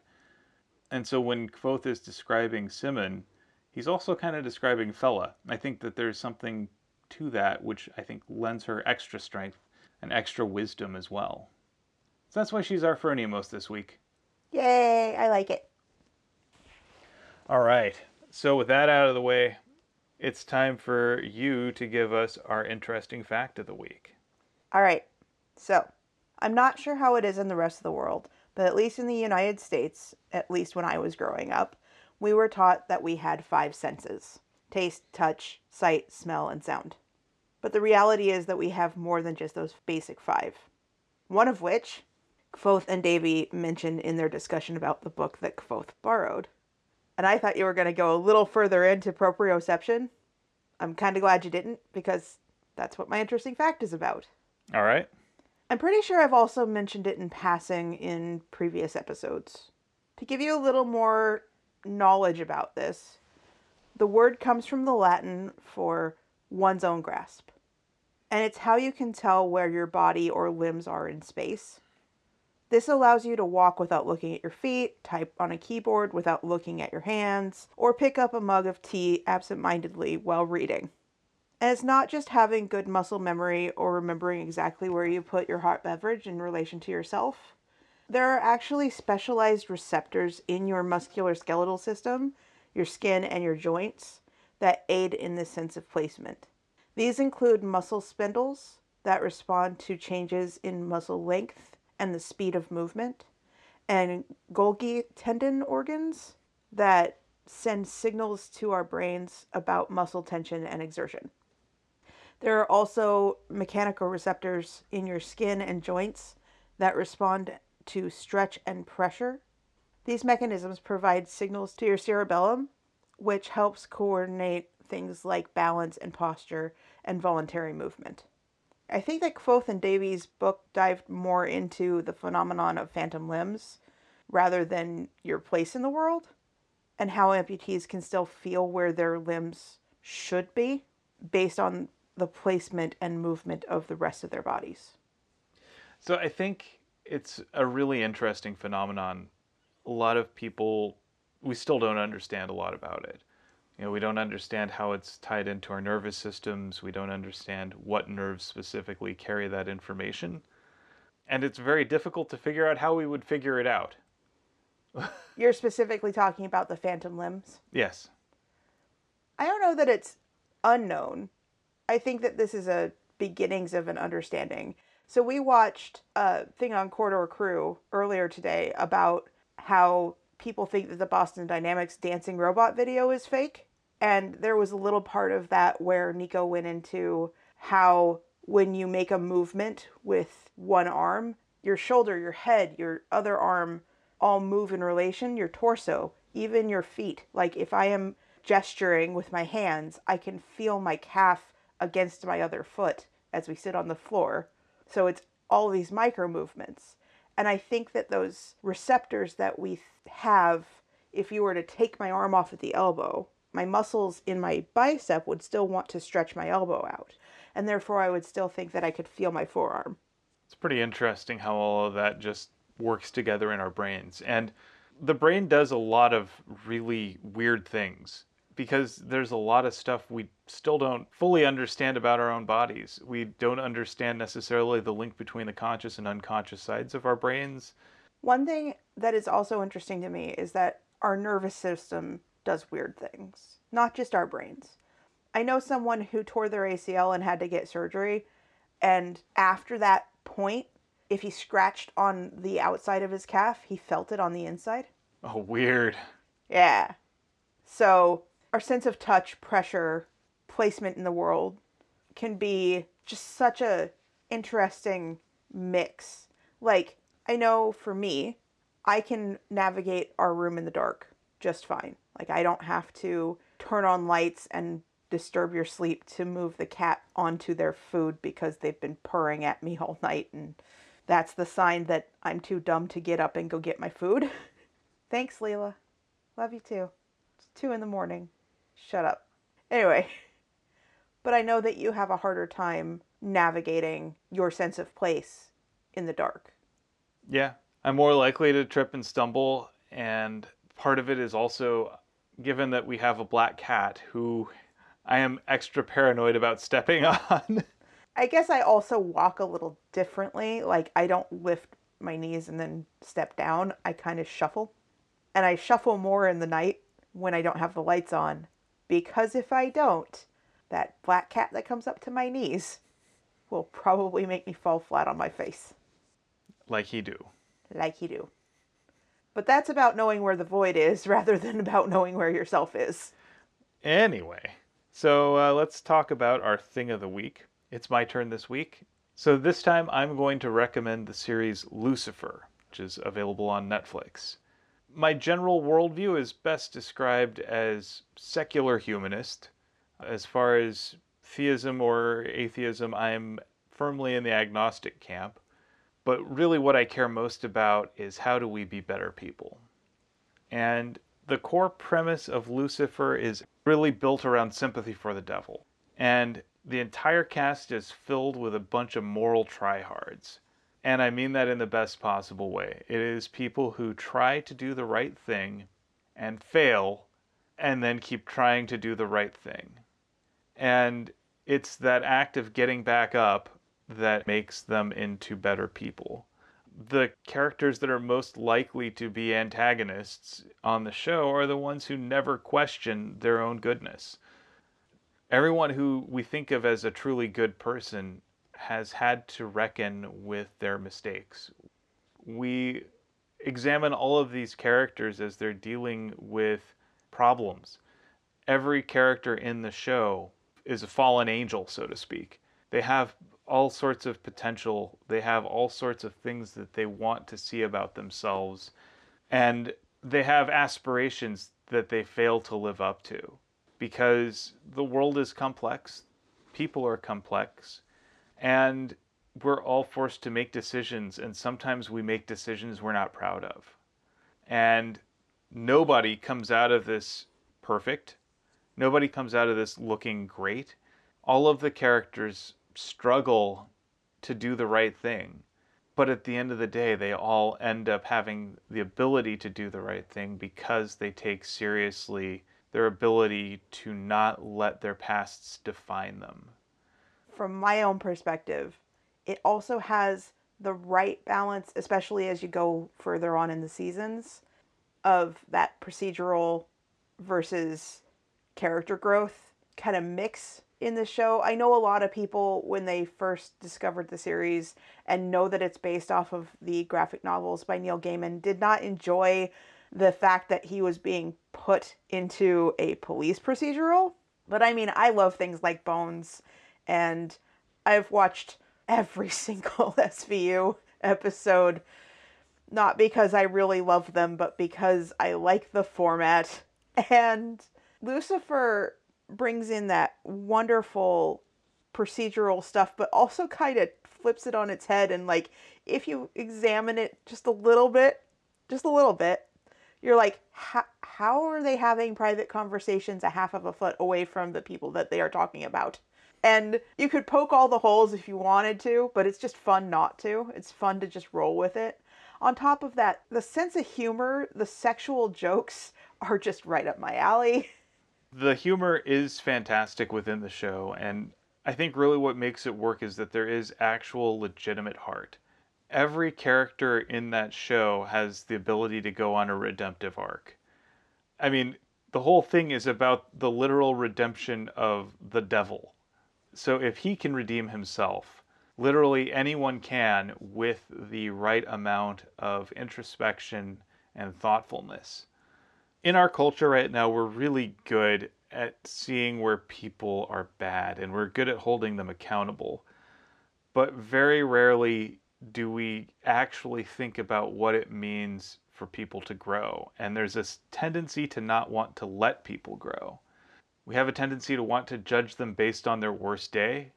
And so when Kvothe is describing Simmon, he's also kind of describing Fela. I think that there's something to that which I think lends her extra strength and extra wisdom as well. So that's why she's our phronimos this week. Yay, I like it. All right. So with that out of the way, it's time for you to give us our interesting fact of the week. All right. So, I'm not sure how it is in the rest of the world, but at least in the United States, at least when I was growing up, we were taught that we had five senses taste, touch, sight, smell, and sound. But the reality is that we have more than just those basic five. One of which, Kvothe and Devi mentioned in their discussion about the book that Kvothe borrowed. And I thought you were going to go a little further into proprioception. I'm kind of glad you didn't, because that's what my interesting fact is about. All right. I'm pretty sure I've also mentioned it in passing in previous episodes. To give you a little more knowledge about this, the word comes from the Latin for one's own grasp. And it's how you can tell where your body or limbs are in space. This allows you to walk without looking at your feet, type on a keyboard without looking at your hands, or pick up a mug of tea absent-mindedly while reading. And it's not just having good muscle memory or remembering exactly where you put your hot beverage in relation to yourself. There are actually specialized receptors in your muscular skeletal system, your skin, and your joints that aid in the sense of placement. These include muscle spindles that respond to changes in muscle length and the speed of movement, and Golgi tendon organs that send signals to our brains about muscle tension and exertion. There are also mechanical receptors in your skin and joints that respond to stretch and pressure. These mechanisms provide signals to your cerebellum, which helps coordinate things like balance and posture and voluntary movement. I think that Kvothe and Devi's book dived more into the phenomenon of phantom limbs rather than your place in the world and how amputees can still feel where their limbs should be based on the placement and movement of the rest of their bodies. So I think it's a really interesting phenomenon. A lot of people, we still don't understand a lot about it. You know, we don't understand how it's tied into our nervous systems. We don't understand what nerves specifically carry that information. And it's very difficult to figure out how we would figure it out. You're specifically talking about the phantom limbs? Yes. I don't know that it's unknown. I think that this is a beginnings of an understanding. So we watched a thing on Corridor Crew earlier today about how people think that the Boston Dynamics dancing robot video is fake. And there was a little part of that where Niko went into how when you make a movement with one arm, your shoulder, your head, your other arm all move in relation, your torso, even your feet. Like if I am gesturing with my hands, I can feel my calf against my other foot as we sit on the floor. So it's all these micro movements. And I think that those receptors that we have, if you were to take my arm off at the elbow, my muscles in my bicep would still want to stretch my elbow out. And therefore, I would still think that I could feel my forearm. It's pretty interesting how all of that just works together in our brains. And the brain does a lot of really weird things because there's a lot of stuff we still don't fully understand about our own bodies. We don't understand necessarily the link between the conscious and unconscious sides of our brains. One thing that is also interesting to me is that our nervous system does weird things, not just our brains. I know someone who tore their ACL and had to get surgery, and after that point, if he scratched on the outside of his calf, he felt it on the inside. Oh, weird. Yeah. So, our sense of touch, pressure, placement in the world can be just such a interesting mix. Like, I know for me, I can navigate our room in the dark just fine. Like I don't have to turn on lights and disturb your sleep to move the cat onto their food because they've been purring at me all night and that's the sign that I'm too dumb to get up and go get my food. Thanks, Leela. Love you too. It's two in the morning. Shut up. Anyway, but I know that you have a harder time navigating your sense of place in the dark. Yeah, I'm more likely to trip and stumble, and part of it is also given that we have a black cat who I am extra paranoid about stepping on. I guess I also walk a little differently. Like, I don't lift my knees and then step down, I kind of shuffle. And I shuffle more in the night when I don't have the lights on. Because if I don't, that black cat that comes up to my knees will probably make me fall flat on my face. Like he do. Like he do. But that's about knowing where the void is rather than about knowing where yourself is. Anyway, so uh, let's talk about our thing of the week. It's my turn this week. So this time I'm going to recommend the series Lucifer, which is available on Netflix. My general worldview is best described as secular humanist. As far as theism or atheism, I'm firmly in the agnostic camp. But really, what I care most about is how do we be better people? And the core premise of Lucifer is really built around sympathy for the devil. And the entire cast is filled with a bunch of moral tryhards. And I mean that in the best possible way. It is people who try to do the right thing and fail and then keep trying to do the right thing. And it's that act of getting back up that makes them into better people. The characters that are most likely to be antagonists on the show are the ones who never question their own goodness. Everyone who we think of as a truly good person has had to reckon with their mistakes. We examine all of these characters as they're dealing with problems. Every character in the show is a fallen angel, so to speak. They have all sorts of potential. They have all sorts of things that they want to see about themselves. And they have aspirations that they fail to live up to because the world is complex, people are complex, and we're all forced to make decisions. And sometimes we make decisions we're not proud of. And nobody comes out of this perfect. Nobody comes out of this looking great. All of the characters struggle to do the right thing. But at the end of the day, they all end up having the ability to do the right thing because they take seriously their ability to not let their pasts define them. From my own perspective, it also has the right balance, especially as you go further on in the seasons, of that procedural versus character growth kind of mix in the show. I know a lot of people, when they first discovered the series and know that it's based off of the graphic novels by Neil Gaiman, did not enjoy the fact that he was being put into a police procedural. But I mean, I love things like Bones, and I've watched every single SVU episode, not because I really love them, but because I like the format. And Lucifer brings in that wonderful procedural stuff, but also kind of flips it on its head. And like, if you examine it just a little bit, just a little bit, you're like, how are they having private conversations a half of a foot away from the people that they are talking about? And you could poke all the holes if you wanted to, but it's just fun not to. It's fun to just roll with it. On top of that, the sense of humor, the sexual jokes are just right up my alley. The humor is fantastic within the show, and I think really what makes it work is that there is actual legitimate heart. Every character in that show has the ability to go on a redemptive arc. I mean, the whole thing is about the literal redemption of the devil. So if he can redeem himself, literally anyone can with the right amount of introspection and thoughtfulness in our culture right now, we're really good at seeing where people are bad and we're good at holding them accountable. But very rarely do we actually think about what it means for people to grow. And there's this tendency to not want to let people grow. We have a tendency to want to judge them based on their worst day.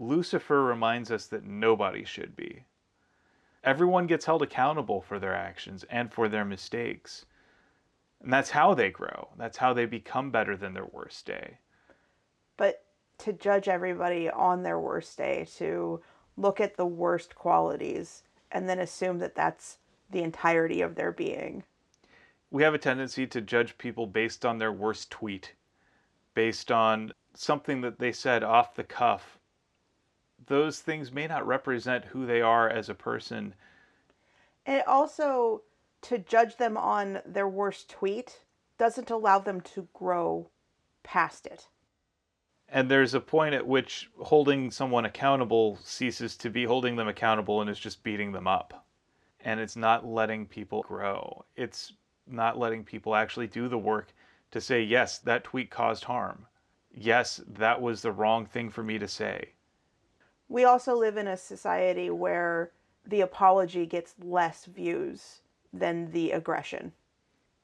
Lucifer reminds us that nobody should be. Everyone gets held accountable for their actions and for their mistakes. And that's how they grow. That's how they become better than their worst day. But to judge everybody on their worst day, to look at the worst qualities, and then assume that that's the entirety of their being. We have a tendency to judge people based on their worst tweet, based on something that they said off the cuff. Those things may not represent who they are as a person. And also, to judge them on their worst tweet doesn't allow them to grow past it. And there's a point at which holding someone accountable ceases to be holding them accountable and is just beating them up. And it's not letting people grow. It's not letting people actually do the work to say, yes, that tweet caused harm. Yes, that was the wrong thing for me to say. We also live in a society where the apology gets less views than the aggression.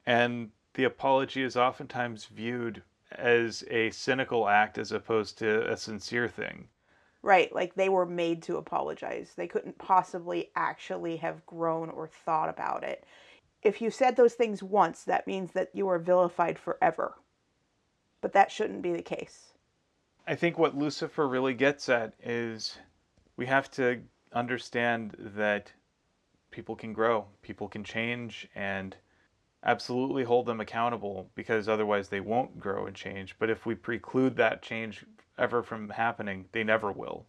And the apology is oftentimes viewed as a cynical act as opposed to a sincere thing. Right, like they were made to apologize. They couldn't possibly actually have grown or thought about it. If you said those things once, that means that you are vilified forever. But that shouldn't be the case. I think what Lucifer really gets at is we have to understand that people can grow, people can change, and absolutely hold them accountable because otherwise they won't grow and change. But if we preclude that change ever from happening, they never will.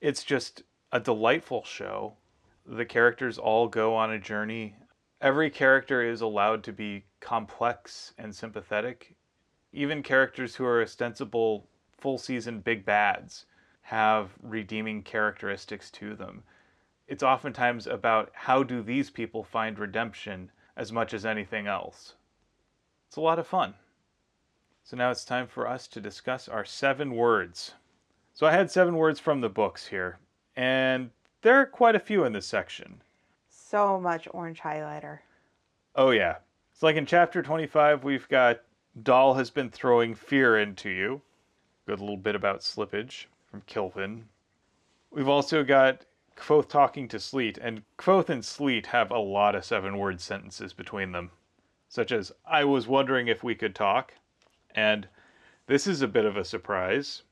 It's just a delightful show. The characters all go on a journey. Every character is allowed to be complex and sympathetic. Even characters who are ostensible full season big bads have redeeming characteristics to them. It's oftentimes about how do these people find redemption as much as anything else. It's a lot of fun. So now it's time for us to discuss our seven words. So I had seven words from the books here, and there are quite a few in this section. So much orange highlighter. Oh, yeah. It's like in chapter 25, we've got Dal has been throwing fear into you. Good little bit about slippage from Kilvin. We've also got Kvothe talking to Sleat, and Kvothe and Sleat have a lot of seven word sentences between them, such as, I was wondering if we could talk, and this is a bit of a surprise.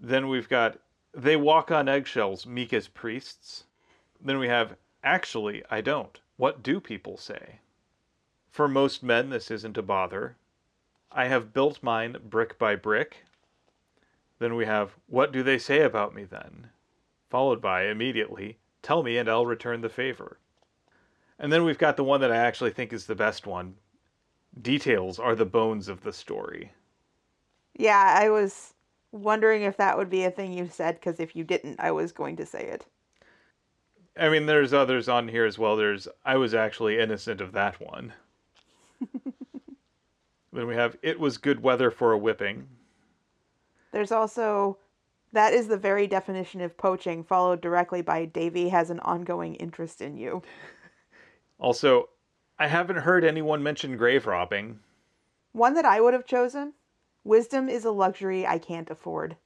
Then we've got, they walk on eggshells, meek as priests. Then we have, actually, I don't. What do people say? For most men, this isn't a bother. I have built mine brick by brick. Then we have, what do they say about me then? followed by immediately, Tell me and I'll return the favor. And then we've got the one that I actually think is the best one. Details are the bones of the story. Yeah, I was wondering if that would be a thing you said, because if you didn't, I was going to say it. I mean, there's others on here as well. There's, I was actually innocent of that one. then we have, it was good weather for a whipping. There's also, that is the very definition of poaching, followed directly by Devi has an ongoing interest in you. Also, I haven't heard anyone mention grave robbing. One that I would have chosen Wisdom is a luxury I can't afford.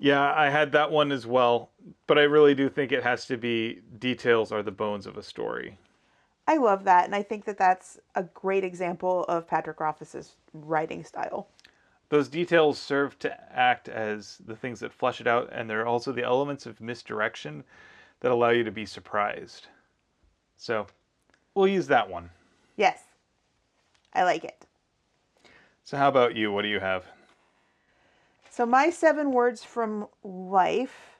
Yeah, I had that one as well, but I really do think it has to be details are the bones of a story. I love that, and I think that that's a great example of Patrick Rothfuss's writing style those details serve to act as the things that flesh it out, and they're also the elements of misdirection that allow you to be surprised. So, we'll use that one. Yes, I like it. So, how about you? What do you have? So, my seven words from life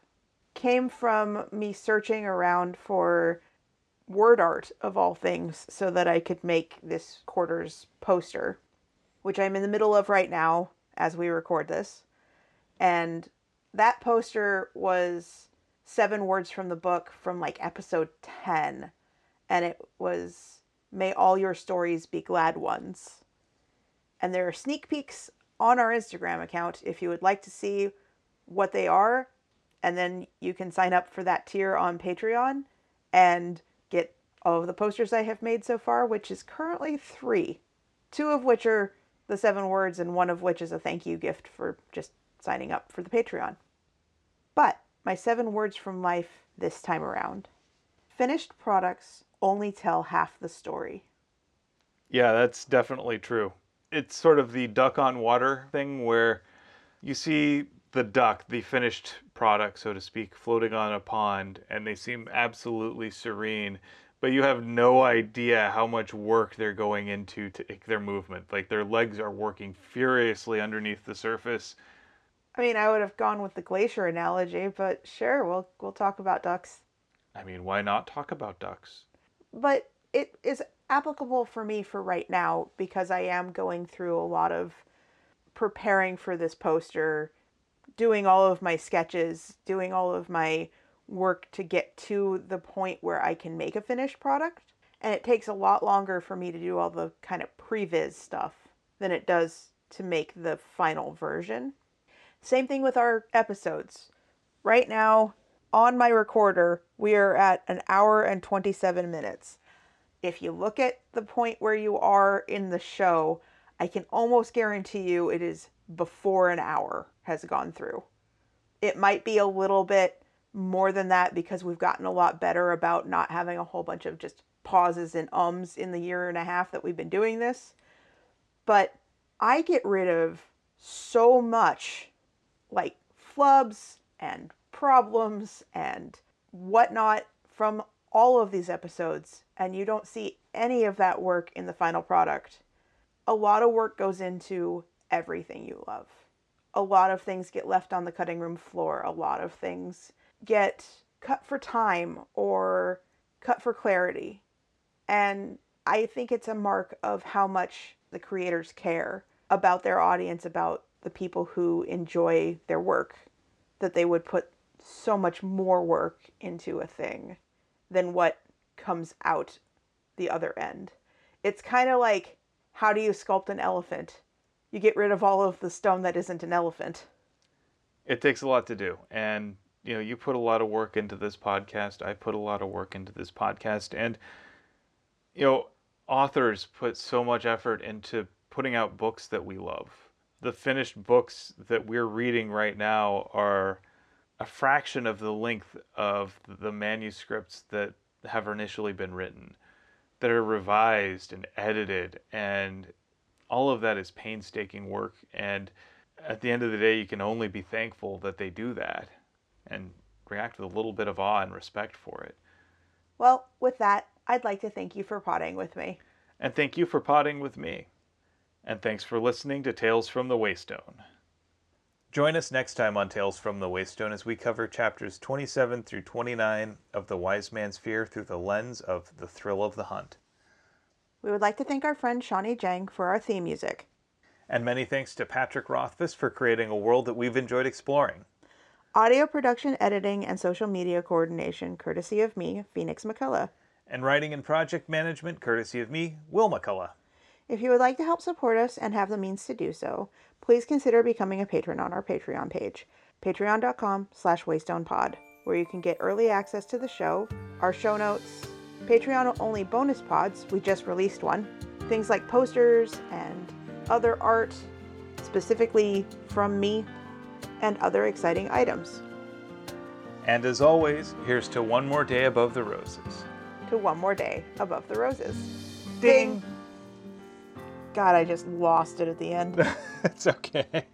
came from me searching around for word art of all things so that I could make this quarter's poster, which I'm in the middle of right now as we record this. And that poster was seven words from the book from like episode 10. And it was, May all your stories be glad ones. And there are sneak peeks on our Instagram account if you would like to see what they are. And then you can sign up for that tier on Patreon and get all of the posters I have made so far, which is currently three. Two of which are the seven words, and one of which is a thank you gift for just signing up for the Patreon. But my seven words from life this time around finished products only tell half the story. Yeah, that's definitely true. It's sort of the duck on water thing where you see the duck, the finished product, so to speak, floating on a pond, and they seem absolutely serene, but you have no idea how much work they're going into to their movement. Like their legs are working furiously underneath the surface. I mean, I would have gone with the glacier analogy, but sure, we'll we'll talk about ducks. I mean, why not talk about ducks? But it is applicable for me for right now because I am going through a lot of preparing for this poster, doing all of my sketches, doing all of my work to get to the point where I can make a finished product. And it takes a lot longer for me to do all the kind of previs stuff than it does to make the final version. Same thing with our episodes. Right now, on my recorder, we are at an hour and 27 minutes. If you look at the point where you are in the show, I can almost guarantee you it is before an hour has gone through. It might be a little bit more than that because we've gotten a lot better about not having a whole bunch of just pauses and ums in the year and a half that we've been doing this. But I get rid of so much like flubs and problems and whatnot from all of these episodes, and you don't see any of that work in the final product. A lot of work goes into everything you love. A lot of things get left on the cutting room floor. A lot of things get cut for time or cut for clarity. And I think it's a mark of how much the creators care about their audience, about the people who enjoy their work, that they would put so much more work into a thing than what comes out the other end. It's kind of like how do you sculpt an elephant? You get rid of all of the stone that isn't an elephant. It takes a lot to do. And, you know, you put a lot of work into this podcast. I put a lot of work into this podcast. And, you know, authors put so much effort into putting out books that we love. The finished books that we're reading right now are a fraction of the length of the manuscripts that have initially been written, that are revised and edited, and all of that is painstaking work. And at the end of the day, you can only be thankful that they do that and react with a little bit of awe and respect for it. Well, with that, I'd like to thank you for potting with me. And thank you for potting with me. And thanks for listening to Tales from the Waystone. Join us next time on Tales from the Waystone as we cover chapters 27 through 29 of The Wise Man's Fear through the lens of The Thrill of the Hunt. We would like to thank our friend Shawnee Jang for our theme music. And many thanks to Patrick Rothfuss for creating a world that we've enjoyed exploring. Audio production, editing, and social media coordination courtesy of me, Phoenix McCullough. And writing and project management courtesy of me, Will McCullough. If you would like to help support us and have the means to do so, please consider becoming a patron on our Patreon page, patreon.com slash waystonepod, where you can get early access to the show, our show notes, Patreon-only bonus pods, we just released one, things like posters and other art, specifically from me, and other exciting items. And as always, here's to one more day above the roses. To one more day above the roses. Ding! God, I just lost it at the end. it's okay.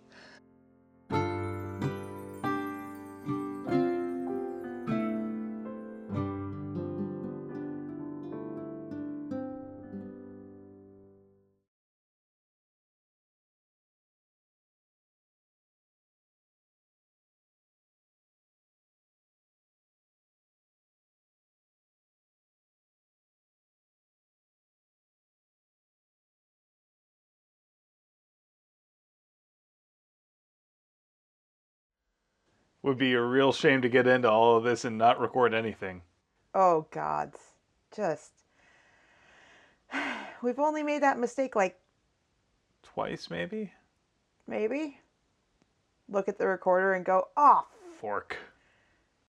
Would be a real shame to get into all of this and not record anything. Oh, God. Just. We've only made that mistake like Twice, maybe? maybe. Look at the recorder and go, oh, Fork.